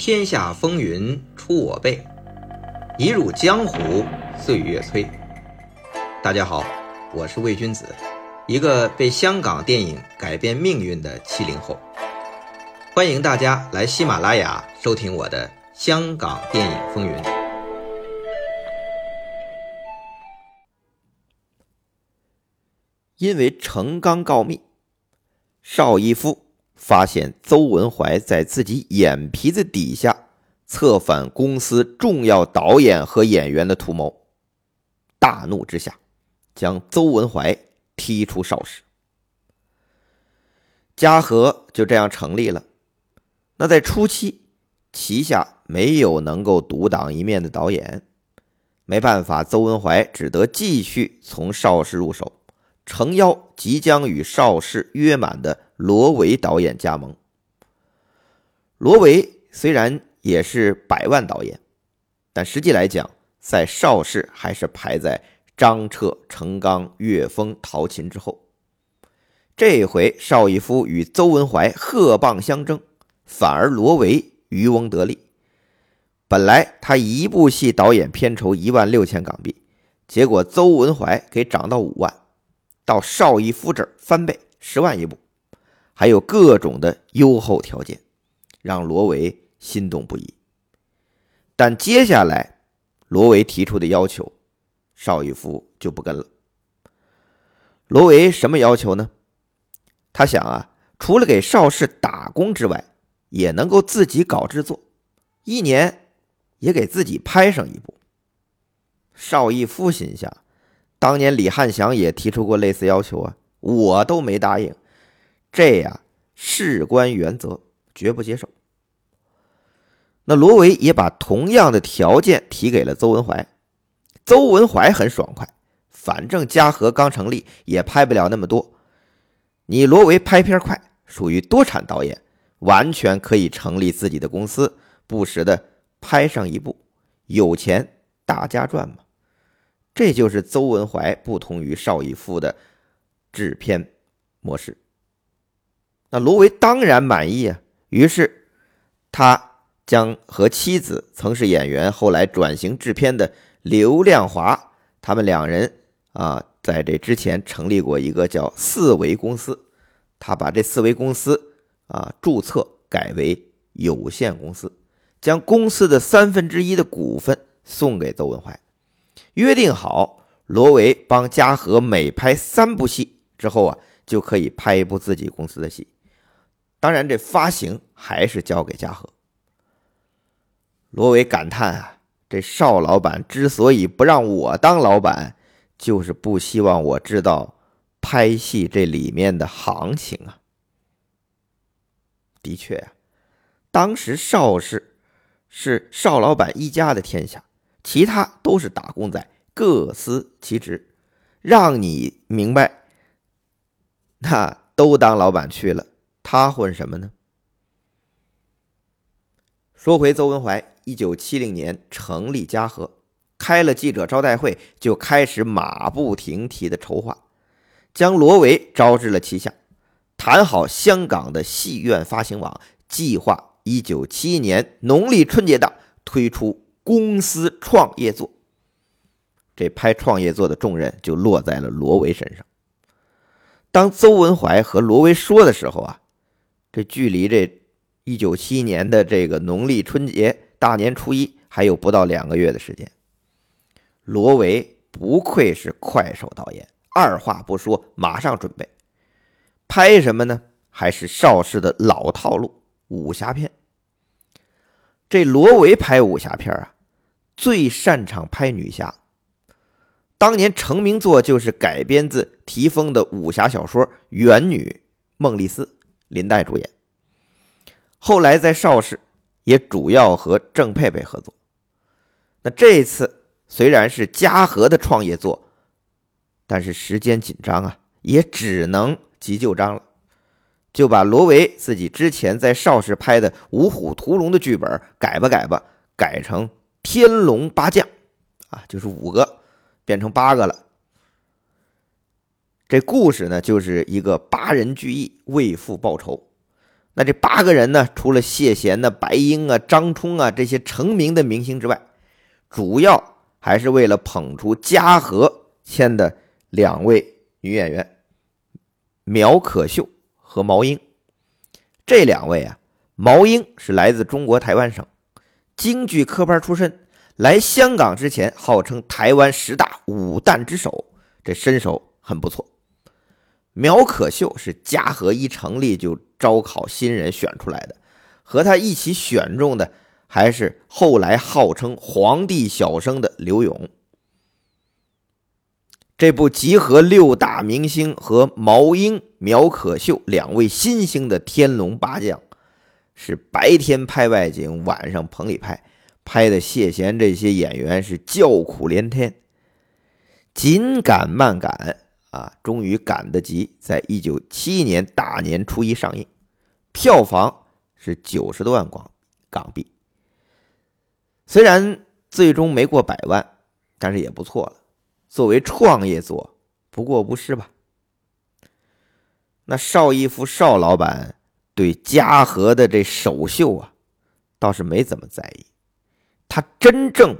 天下风云出我辈，一入江湖岁月催。大家好，我是魏君子，一个被香港电影改变命运的七零后。欢迎大家来喜马拉雅收听我的《香港电影风云》。因为程刚告密，邵逸夫发现邹文怀在自己眼皮子底下策反公司重要导演和演员的图谋，大怒之下，将邹文怀踢出邵氏，嘉禾就这样成立了。那在初期，旗下没有能够独当一面的导演，没办法，邹文怀只得继续从邵氏入手。诚邀即将与邵氏约满的罗维导演加盟。罗维虽然也是百万导演，但实际来讲，在邵氏还是排在张彻、程刚、岳峰、陶秦之后。这回邵逸夫与邹文怀鹤蚌相争，反而罗维渔翁得利。本来他一部戏导演片酬一万六千港币，结果邹文怀给涨到五万。到邵逸夫这儿翻倍十万一部，还有各种的优厚条件，让罗维心动不已。但接下来罗维提出的要求，邵逸夫就不跟了。罗维什么要求呢？他想啊，除了给邵氏打工之外，也能够自己搞制作，一年也给自己拍上一部。邵逸夫心想。当年李汉祥也提出过类似要求啊，我都没答应，这呀事关原则，绝不接受。那罗维也把同样的条件提给了邹文怀，邹文怀很爽快，反正嘉禾刚成立，也拍不了那么多。你罗维拍片快，属于多产导演，完全可以成立自己的公司，不时的拍上一部，有钱大家赚嘛。这就是邹文怀不同于邵逸夫的制片模式。那罗维当然满意啊，于是他将和妻子曾是演员，后来转型制片的刘亮华，他们两人啊，在这之前成立过一个叫四维公司，他把这四维公司啊注册改为有限公司，将公司的三分之一的股份送给邹文怀。约定好，罗维帮嘉禾每拍三部戏之后啊，就可以拍一部自己公司的戏。当然，这发行还是交给嘉禾。罗伟感叹啊，这邵老板之所以不让我当老板，就是不希望我知道拍戏这里面的行情啊。的确啊，当时邵氏是邵老板一家的天下。其他都是打工仔，各司其职，让你明白，那都当老板去了，他混什么呢？说回邹文怀，一九七零年成立嘉禾，开了记者招待会，就开始马不停蹄的筹划，将罗维招至了旗下，谈好香港的戏院发行网，计划一九七一年农历春节档推出。公司创业作，这拍创业作的重任就落在了罗维身上。当邹文怀和罗维说的时候啊，这距离这一九七一年的这个农历春节大年初一还有不到两个月的时间。罗维不愧是快手导演，二话不说，马上准备拍什么呢？还是邵氏的老套路武侠片。这罗维拍武侠片啊，最擅长拍女侠。当年成名作就是改编自提丰的武侠小说《元女梦丽丝》，林黛主演。后来在邵氏也主要和郑佩佩合作。那这次虽然是嘉禾的创业作，但是时间紧张啊，也只能急救章了。就把罗维自己之前在邵氏拍的《五虎屠龙》的剧本改吧改吧，改成《天龙八将》，啊，就是五个变成八个了。这故事呢，就是一个八人聚义为父报仇，那这八个人呢，除了谢贤呢、白鹰啊、张冲啊这些成名的明星之外，主要还是为了捧出嘉禾签的两位女演员苗可秀和毛英。这两位啊，毛英是来自中国台湾省，京剧科班出身，来香港之前号称台湾十大武旦之首，这身手很不错。苗可秀是嘉禾一成立就招考新人选出来的，和他一起选中的还是后来号称皇帝小生的刘勇。这部集合六大明星和毛英、苗可秀两位新星的《天龙八将》，是白天拍外景，晚上棚里拍，拍的谢贤这些演员是叫苦连天，紧赶慢赶。啊，终于赶得及，在一九七一年大年初一上映，票房是九十多万港港币。虽然最终没过百万，但是也不错了。作为创业作，不过不失吧。那邵逸夫邵老板对嘉禾的这首秀啊，倒是没怎么在意。他真正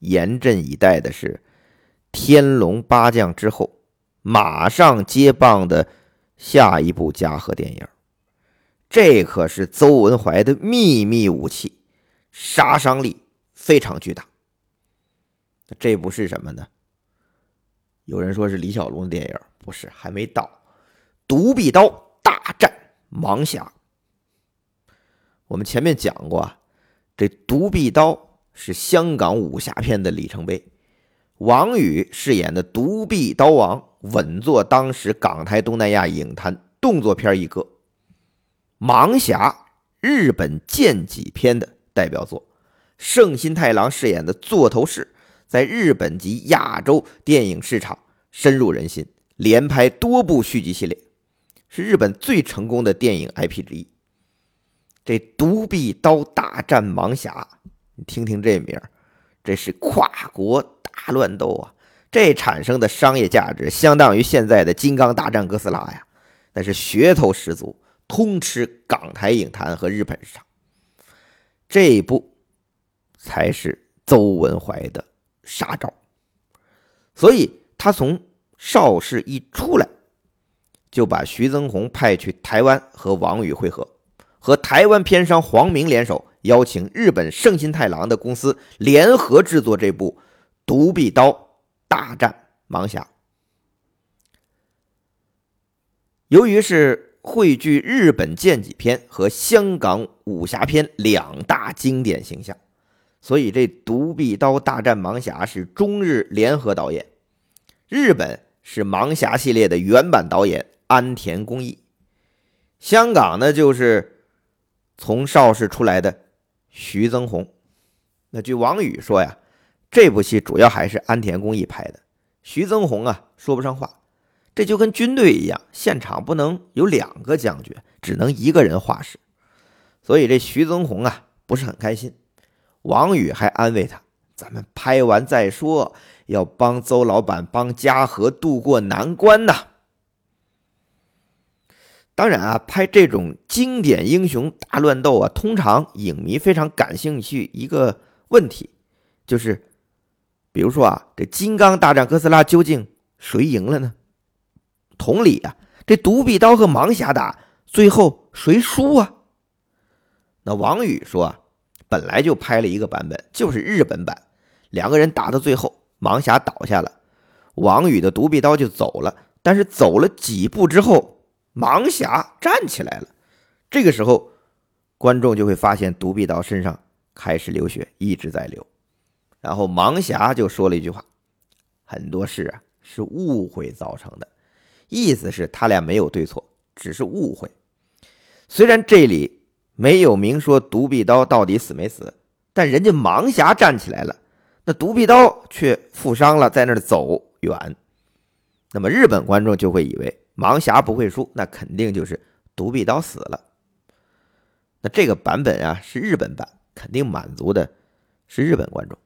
严阵以待的是《天龙八将》之后。马上接棒的下一部嘉禾电影，这可是邹文怀的秘密武器，杀伤力非常巨大。这部是什么呢？有人说是李小龙的电影，不是，还没到。独臂刀大战盲侠。我们前面讲过啊，这独臂刀是香港武侠片的里程碑。王宇饰演的独臂刀王，稳坐当时港台东南亚影坛动作片一哥。盲侠，日本剑戟片的代表作。胜新太郎饰演的座头市，在日本及亚洲电影市场深入人心，连拍多部续集系列，是日本最成功的电影 IP 之一。这独臂刀大战盲侠，你听听这名这是跨国。大乱斗啊，这产生的商业价值相当于现在的金刚大战哥斯拉呀，那是噱头十足，通吃港台影坛和日本市场。这一步才是邹文怀的杀招，所以他从邵氏一出来，就把徐增宏派去台湾和王宇会合，和台湾片商黄明联手，邀请日本圣心太郎的公司联合制作这部。独臂刀大战盲侠，由于是汇聚日本剑戟片和香港武侠片两大经典形象，所以这独臂刀大战盲侠是中日联合导演。日本是盲侠系列的原版导演安田公义，香港呢就是从邵氏出来的徐增宏。那据王宇说呀。这部戏主要还是安田公益拍的，徐增宏啊说不上话，这就跟军队一样，现场不能有两个将军，只能一个人话事，所以这徐增宏啊不是很开心。王宇还安慰他：“咱们拍完再说，要帮邹老板、帮嘉禾渡过难关呐。”当然啊，拍这种经典英雄大乱斗啊，通常影迷非常感兴趣一个问题就是。比如说啊，这金刚大战哥斯拉究竟谁赢了呢？同理啊，这独臂刀和盲侠打，最后谁输啊？那王宇说啊，本来就拍了一个版本，就是日本版，两个人打到最后，盲侠倒下了，王宇的独臂刀就走了。但是走了几步之后，盲侠站起来了，这个时候观众就会发现独臂刀身上开始流血，一直在流。然后盲侠就说了一句话：“很多事啊是误会造成的，意思是他俩没有对错，只是误会。虽然这里没有明说独臂刀到底死没死，但人家盲侠站起来了，那独臂刀却负伤了，在那儿走远。那么日本观众就会以为盲侠不会输，那肯定就是独臂刀死了。那这个版本啊是日本版，肯定满足的是日本观众。”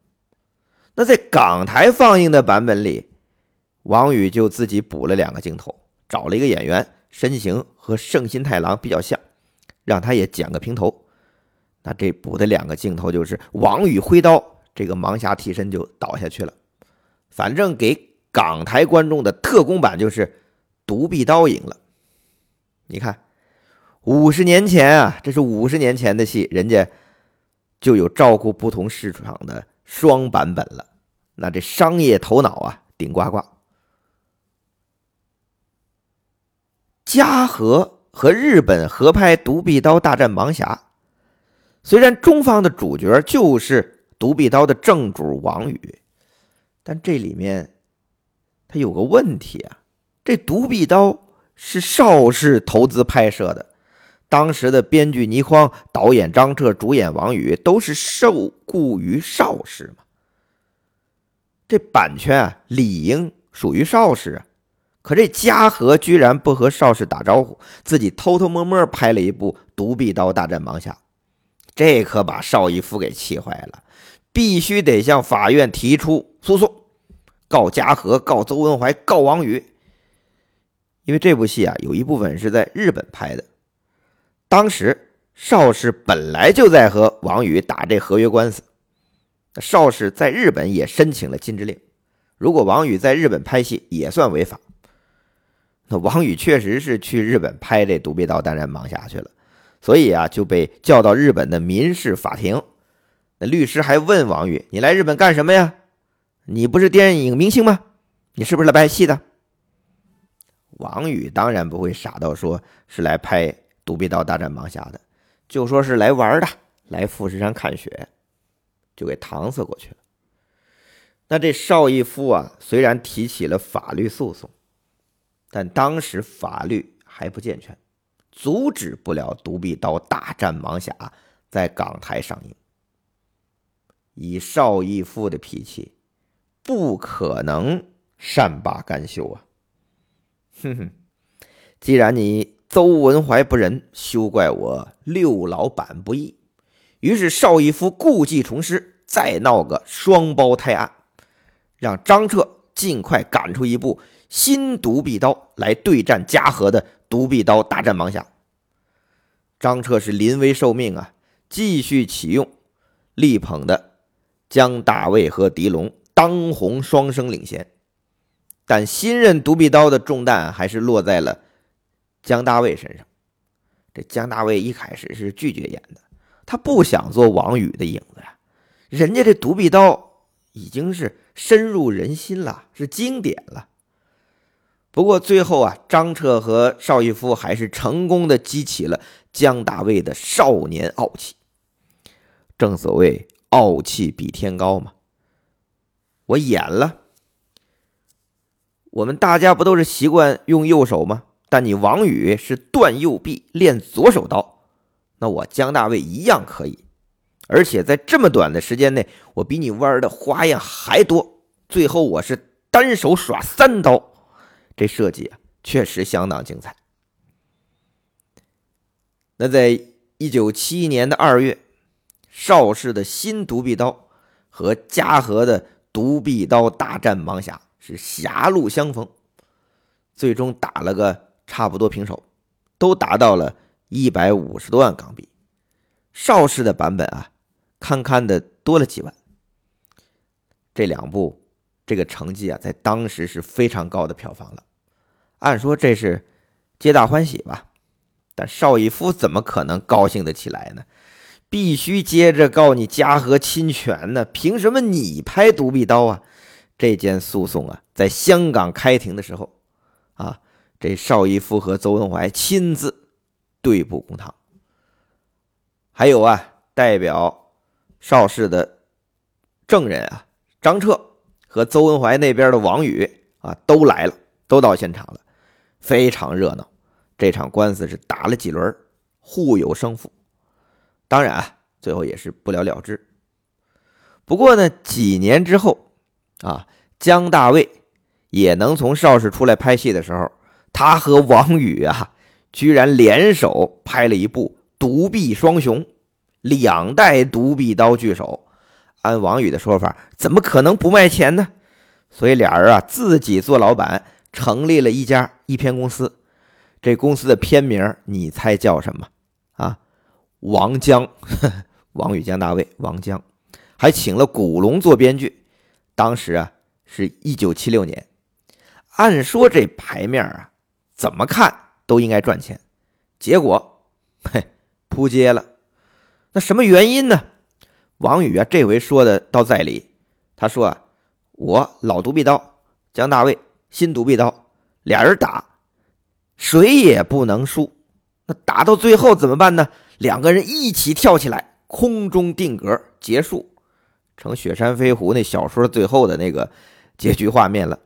那在港台放映的版本里，王宇就自己补了两个镜头，找了一个演员，身形和圣心太郎比较像，让他也剪个平头。那这补的两个镜头就是王宇挥刀，这个盲侠替身就倒下去了。反正给港台观众的特供版就是独臂刀赢了。你看，五十年前啊，这是五十年前的戏，人家就有照顾不同市场的双版本了。那这商业头脑啊，顶呱呱。嘉禾和日本合拍《独臂刀大战盲侠》，虽然中方的主角就是独臂刀的正主王宇，但这里面他有个问题啊，这独臂刀是邵氏投资拍摄的，当时的编剧倪匡、导演张彻、主演王宇都是受雇于邵氏嘛。这版权啊，理应属于邵氏啊，可这嘉禾居然不和邵氏打招呼，自己偷偷摸摸拍了一部《独臂刀大战盲侠》，这可把邵逸夫给气坏了，必须得向法院提出诉讼，告嘉禾，告邹文怀，告王宇。因为这部戏啊，有一部分是在日本拍的，当时邵氏本来就在和王宇打这合约官司。邵氏在日本也申请了禁制令，如果王宇在日本拍戏也算违法。那王宇确实是去日本拍这《独臂刀大战盲侠》去了，所以啊就被叫到日本的民事法庭。那律师还问王宇：“你来日本干什么呀？你不是电影明星吗？你是不是来拍戏的？”王宇当然不会傻到说是来拍《独臂刀大战盲侠》的，就说是来玩的，来富士山看雪。就给搪塞过去了。那这邵逸夫啊，虽然提起了法律诉讼，但当时法律还不健全，阻止不了《独臂刀大战盲侠》在港台上映。以邵逸夫的脾气，不可能善罢甘休啊！哼哼，既然你邹文怀不仁，休怪我六老板不义。于是邵逸夫故技重施，再闹个双胞胎案，让张彻尽快赶出一部新独臂刀来对战嘉禾的独臂刀大战盲侠。张彻是临危受命啊，继续启用力捧的姜大卫和狄龙当红双生领衔，但新任独臂刀的重担还是落在了姜大卫身上。这姜大卫一开始是拒绝演的。他不想做王宇的影子呀，人家这独臂刀已经是深入人心了，是经典了。不过最后啊，张彻和邵逸夫还是成功的激起了姜大卫的少年傲气。正所谓傲气比天高嘛。我演了，我们大家不都是习惯用右手吗？但你王宇是断右臂练左手刀。那我姜大卫一样可以，而且在这么短的时间内，我比你玩的花样还多。最后我是单手耍三刀，这设计啊，确实相当精彩。那在一九七一年的二月，邵氏的新独臂刀和嘉禾的独臂刀大战盲侠是狭路相逢，最终打了个差不多平手，都达到了。一百五十多万港币，邵氏的版本啊，堪堪的多了几万。这两部这个成绩啊，在当时是非常高的票房了。按说这是皆大欢喜吧，但邵逸夫怎么可能高兴得起来呢？必须接着告你嘉禾侵权呢？凭什么你拍独臂刀啊？这件诉讼啊，在香港开庭的时候啊，这邵逸夫和邹文怀亲自。对簿公堂，还有啊，代表邵氏的证人啊，张彻和邹文怀那边的王宇啊，都来了，都到现场了，非常热闹。这场官司是打了几轮，互有胜负，当然啊，最后也是不了了之。不过呢，几年之后啊，姜大卫也能从邵氏出来拍戏的时候，他和王宇啊。居然联手拍了一部《独臂双雄》，两代独臂刀巨手。按王宇的说法，怎么可能不卖钱呢？所以俩人啊，自己做老板，成立了一家一片公司。这公司的片名，你猜叫什么？啊，王江，王宇、江大卫、王江，还请了古龙做编剧。当时啊，是一九七六年。按说这牌面啊，怎么看都应该赚钱，结果，嘿，扑街了。那什么原因呢？王宇啊，这回说的倒在理。他说啊，我老独臂刀，江大卫新独臂刀，俩人打，谁也不能输。那打到最后怎么办呢？两个人一起跳起来，空中定格结束，成《雪山飞狐》那小说最后的那个结局画面了。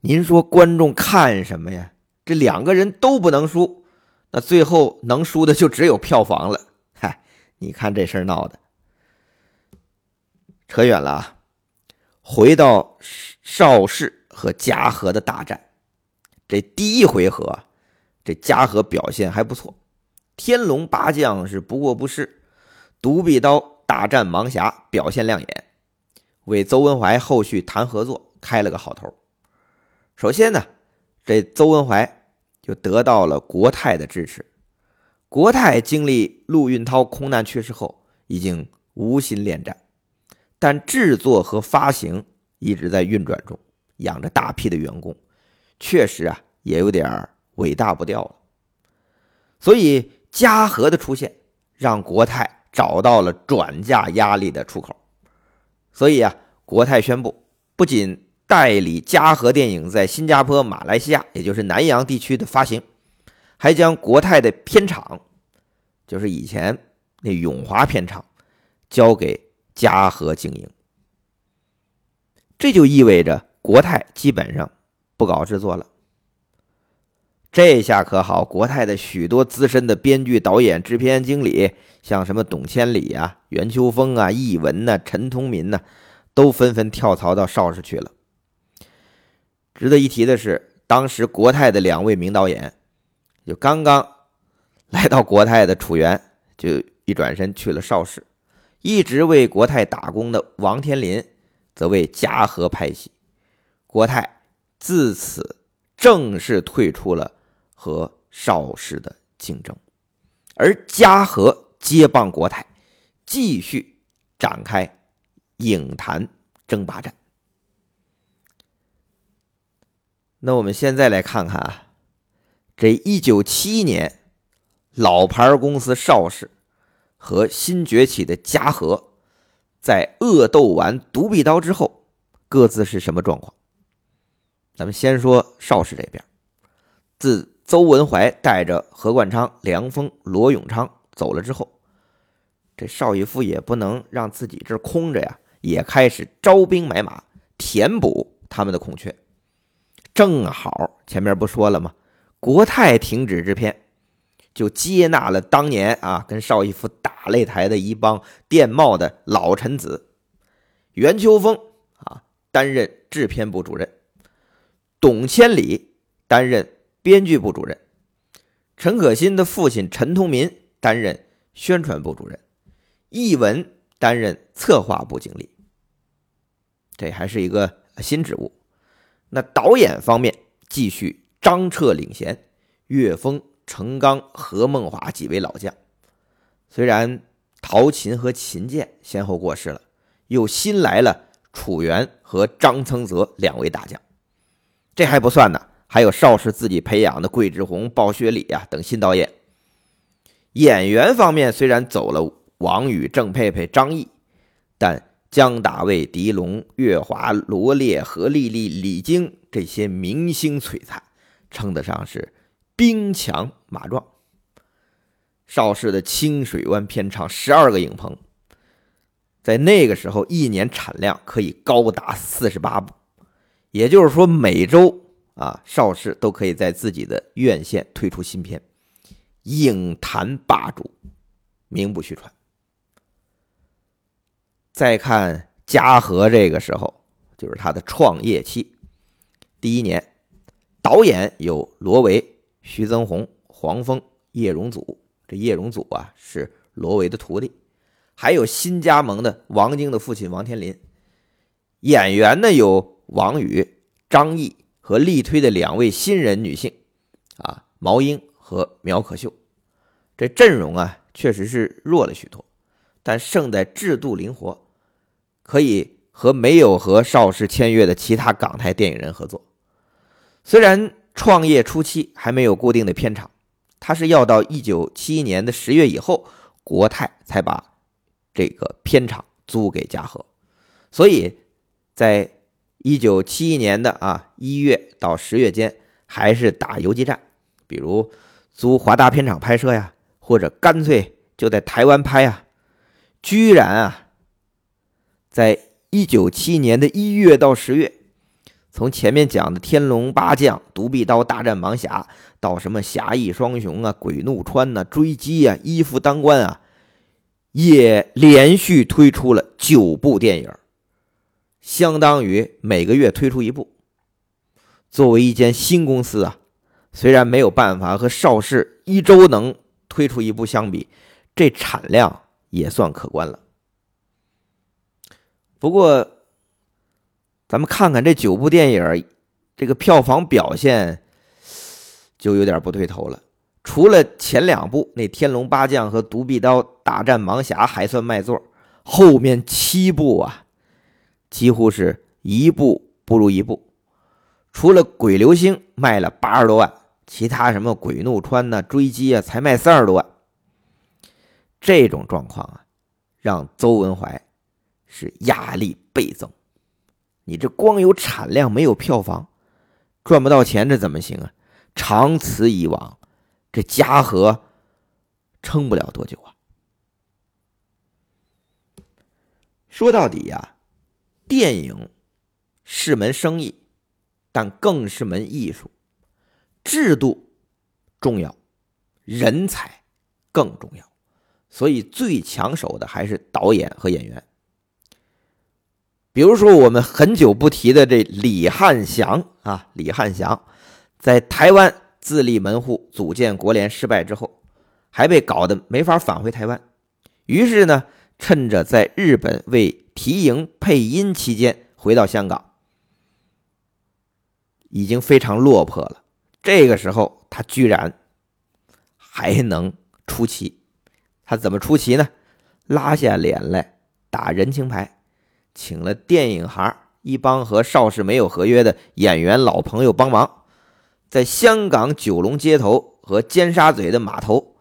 您说观众看什么呀？这两个人都不能输，那最后能输的就只有票房了。你看这事儿闹的，扯远了啊！回到邵氏和嘉禾的大战，这第一回合，这嘉禾表现还不错，天龙八将是不过不失，独臂刀大战盲侠表现亮眼，为邹文怀后续谈合作开了个好头。首先呢，这邹文怀就得到了国泰的支持。国泰经历陆运涛空难去世后，已经无心恋战，但制作和发行一直在运转中，养着大批的员工，确实啊，也有点尾大不掉了。所以嘉禾的出现，让国泰找到了转嫁压力的出口。所以啊，国泰宣布不仅代理嘉禾电影在新加坡、马来西亚，也就是南洋地区的发行，还将国泰的片场，就是以前那永华片场，交给嘉禾经营。这就意味着国泰基本上不搞制作了。这下可好，国泰的许多资深的编剧、导演、制片经理，像什么董千里啊、袁秋风啊、易文呐、陈通民呐，都纷纷跳槽到邵氏去了。值得一提的是，当时国泰的两位名导演，就刚刚 来到国泰的楚原，就一转身去了邵氏；一直为国泰打工的王天林，则为嘉禾拍戏。国泰自此正式退出了和邵氏的竞争，而嘉禾接棒国泰，继续展开影坛争霸战。那我们现在来看看啊，这一九七一年，老牌公司邵氏和新崛起的嘉禾，在恶斗完独臂刀之后，各自是什么状况？咱们先说邵氏这边，自邹文怀带着何冠昌、梁峰、罗永昌走了之后，这邵逸夫也不能让自己这空着呀，也开始招兵买马，填补他们的空缺。正好前面不说了吗？国泰停止制片，就接纳了当年啊跟邵逸夫打擂台的一帮电报的老臣子，袁秋风啊担任制片部主任，董千里担任编剧部主任，陈可辛的父亲陈通民担任宣传部主任，易文担任策划部经理。这还是一个新职务。那导演方面继续张彻领衔，岳峰、程刚、何梦华几位老将。虽然陶琴和秦剑先后过世了，又新来了楚原和张曾泽两位大将。这还不算呢，还有邵氏自己培养的桂志红、鲍学礼啊等新导演。演员方面虽然走了王宇、郑佩佩、张译，但。江大卫、狄龙、岳华、罗烈、何丽丽、李菁这些明星璀璨，称得上是兵强马壮。邵氏的清水湾片场十二个影棚，在那个时候一年产量可以高达四十八部，也就是说每周啊，邵氏都可以在自己的院线推出新片，影坛霸主，名不虚传。再看嘉禾这个时候，就是他的创业期。第一年，导演有罗维、徐增宏、黄峰、叶荣祖。这叶荣祖啊，是罗维的徒弟。还有新加盟的王晶的父亲王天林。演员呢有王宇、张译和力推的两位新人女性，啊，毛英和苗可秀。这阵容啊确实是弱了许多，但胜在制度灵活，可以和没有和邵氏签约的其他港台电影人合作。虽然创业初期还没有固定的片场，他是要到一九七一年的十月以后，国泰才把这个片场租给嘉禾，所以在。一九七一年的啊一月到十月间，还是打游击战，比如租华大片场拍摄呀，或者干脆就在台湾拍啊。居然啊，在一九七一年的一月到十月，从前面讲的《天龙八将》《独臂刀大战盲侠》，到什么《侠义双雄》啊，《鬼怒川》呐，《追击》啊，《一夫当关》啊，也连续推出了九部电影。相当于每个月推出一部。作为一间新公司啊，虽然没有办法和邵氏一周能推出一部相比，这产量也算可观了。不过，咱们看看这九部电影，这个票房表现就有点不对头了。除了前两部那《天龙八将》和《独臂刀大战盲侠》还算卖座，后面七部啊。几乎是一部不如一部，除了《鬼流星》卖了八十多万，其他什么《鬼怒川》呐、《追击》啊，才卖三十多万。这种状况啊，让邹文怀是压力倍增。你这光有产量没有票房，赚不到钱，这怎么行啊？长此以往，这嘉禾撑不了多久啊。说到底呀。电影是门生意，但更是门艺术。制度重要，人才更重要。所以最抢手的还是导演和演员。比如说，我们很久不提的这李汉祥啊，李汉祥在台湾自立门户、组建国联失败之后，还被搞得没法返回台湾。于是呢，趁着在日本为提营配音期间回到香港，已经非常落魄了。这个时候，他居然还能出奇。他怎么出奇呢？拉下脸来打人情牌，请了电影行一帮和邵氏没有合约的演员老朋友帮忙，在香港九龙街头和尖沙咀的码头，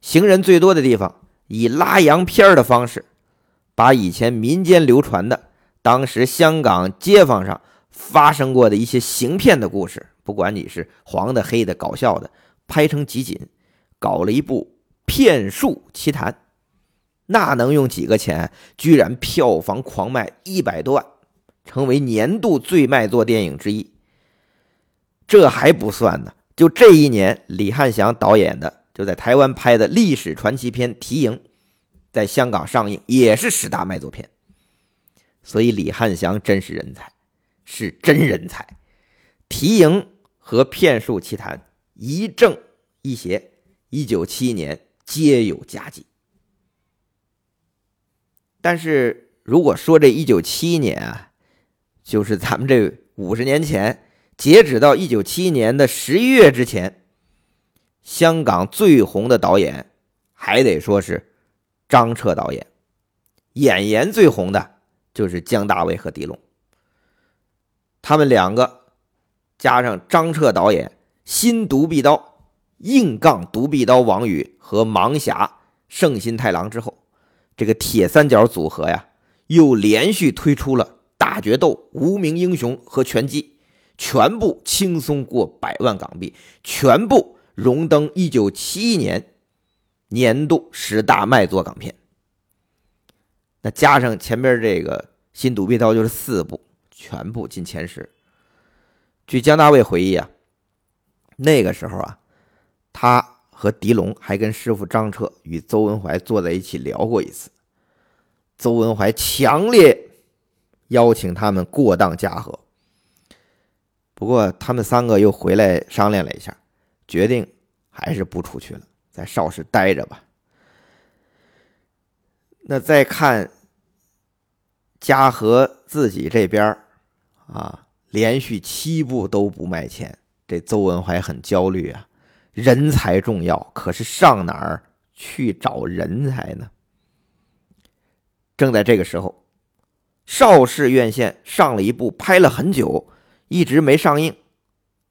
行人最多的地方，以拉洋片的方式。把以前民间流传的、当时香港街坊上发生过的一些行骗的故事，不管你是黄的、黑的、搞笑的，拍成集锦，搞了一部《骗术奇谈》，那能用几个钱？居然票房狂卖一百多万，成为年度最卖座电影之一。这还不算呢，就这一年，李汉祥导演的就在台湾拍的历史传奇片《提营》。在香港上映也是十大卖座片，所以李汉祥真是人才，是真人才。提营和骗术奇谈一正一邪，一九七一年皆有佳绩。但是如果说这一九七一年啊，就是咱们这五十年前，截止到一九七一年的十一月之前，香港最红的导演还得说是。张彻导演，演员最红的就是姜大卫和狄龙。他们两个加上张彻导演新独臂刀硬杠独臂刀王宇和盲侠圣心太郎之后，这个铁三角组合呀，又连续推出了大决斗、无名英雄和拳击，全部轻松过百万港币，全部荣登一九七一年。年度十大卖座港片，那加上前边这个《新独臂刀》就是四部，全部进前十。据姜大卫回忆啊，那个时候啊，他和狄龙还跟师傅张彻与邹文怀坐在一起聊过一次，邹文怀强烈邀请他们过当嘉禾，不过他们三个又回来商量了一下，决定还是不出去了。在邵氏待着吧。那再看嘉禾自己这边啊，连续七部都不卖钱，这邹文怀很焦虑啊。人才重要，可是上哪儿去找人才呢？正在这个时候，邵氏院线上了一部，拍了很久，一直没上映。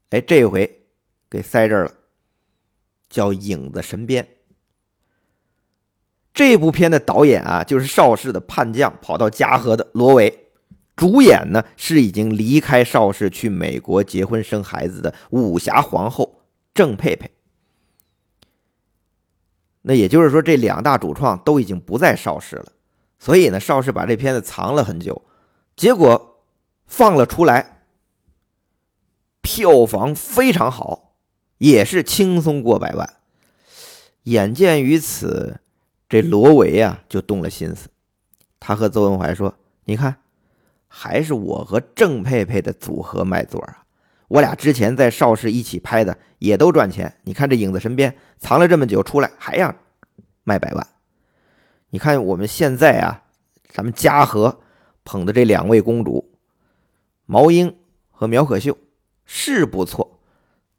哎，这回给塞这儿了，叫《影子神鞭》。这部片的导演啊，就是邵氏的叛将，跑到嘉禾的罗维。主演呢是已经离开邵氏去美国结婚生孩子的武侠皇后郑佩佩。那也就是说，这两大主创都已经不在邵氏了，所以呢，邵氏把这片子藏了很久，结果放了出来，票房非常好，也是轻松过百万。眼见于此，这罗维啊就动了心思，他和邹文怀说：“你看。”还是我和郑佩佩的组合卖座啊！我俩之前在邵氏一起拍的，也都赚钱。你看这影子身边藏了这么久，出来还要卖百万。你看我们现在啊，咱们嘉禾捧的这两位公主，毛英和苗可秀是不错，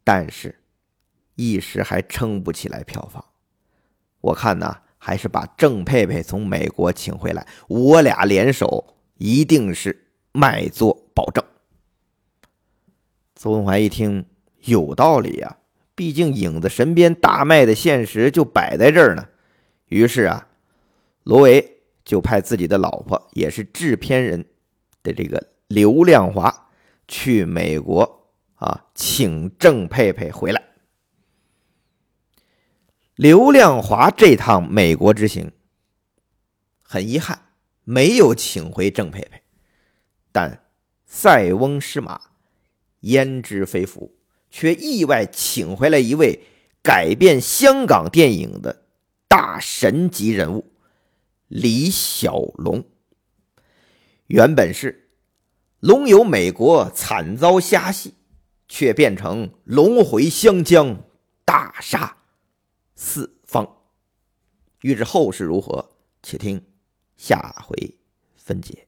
但是一时还撑不起来票房。我看呢，还是把郑佩佩从美国请回来，我俩联手。一定是卖座保证。邹文怀一听有道理呀，毕竟影子神鞭大卖的现实就摆在这儿呢。于是啊，罗维就派自己的老婆，也是制片人的这个刘亮华去美国啊，请郑佩佩回来。刘亮华这趟美国之行，很遗憾。没有请回郑佩佩，但塞翁失马，焉知非福，却意外请回来一位改变香港电影的大神级人物李小龙。原本是龙游美国惨遭虾戏，却变成龙回湘江大杀四方。欲知后事如何，且听。下回分解。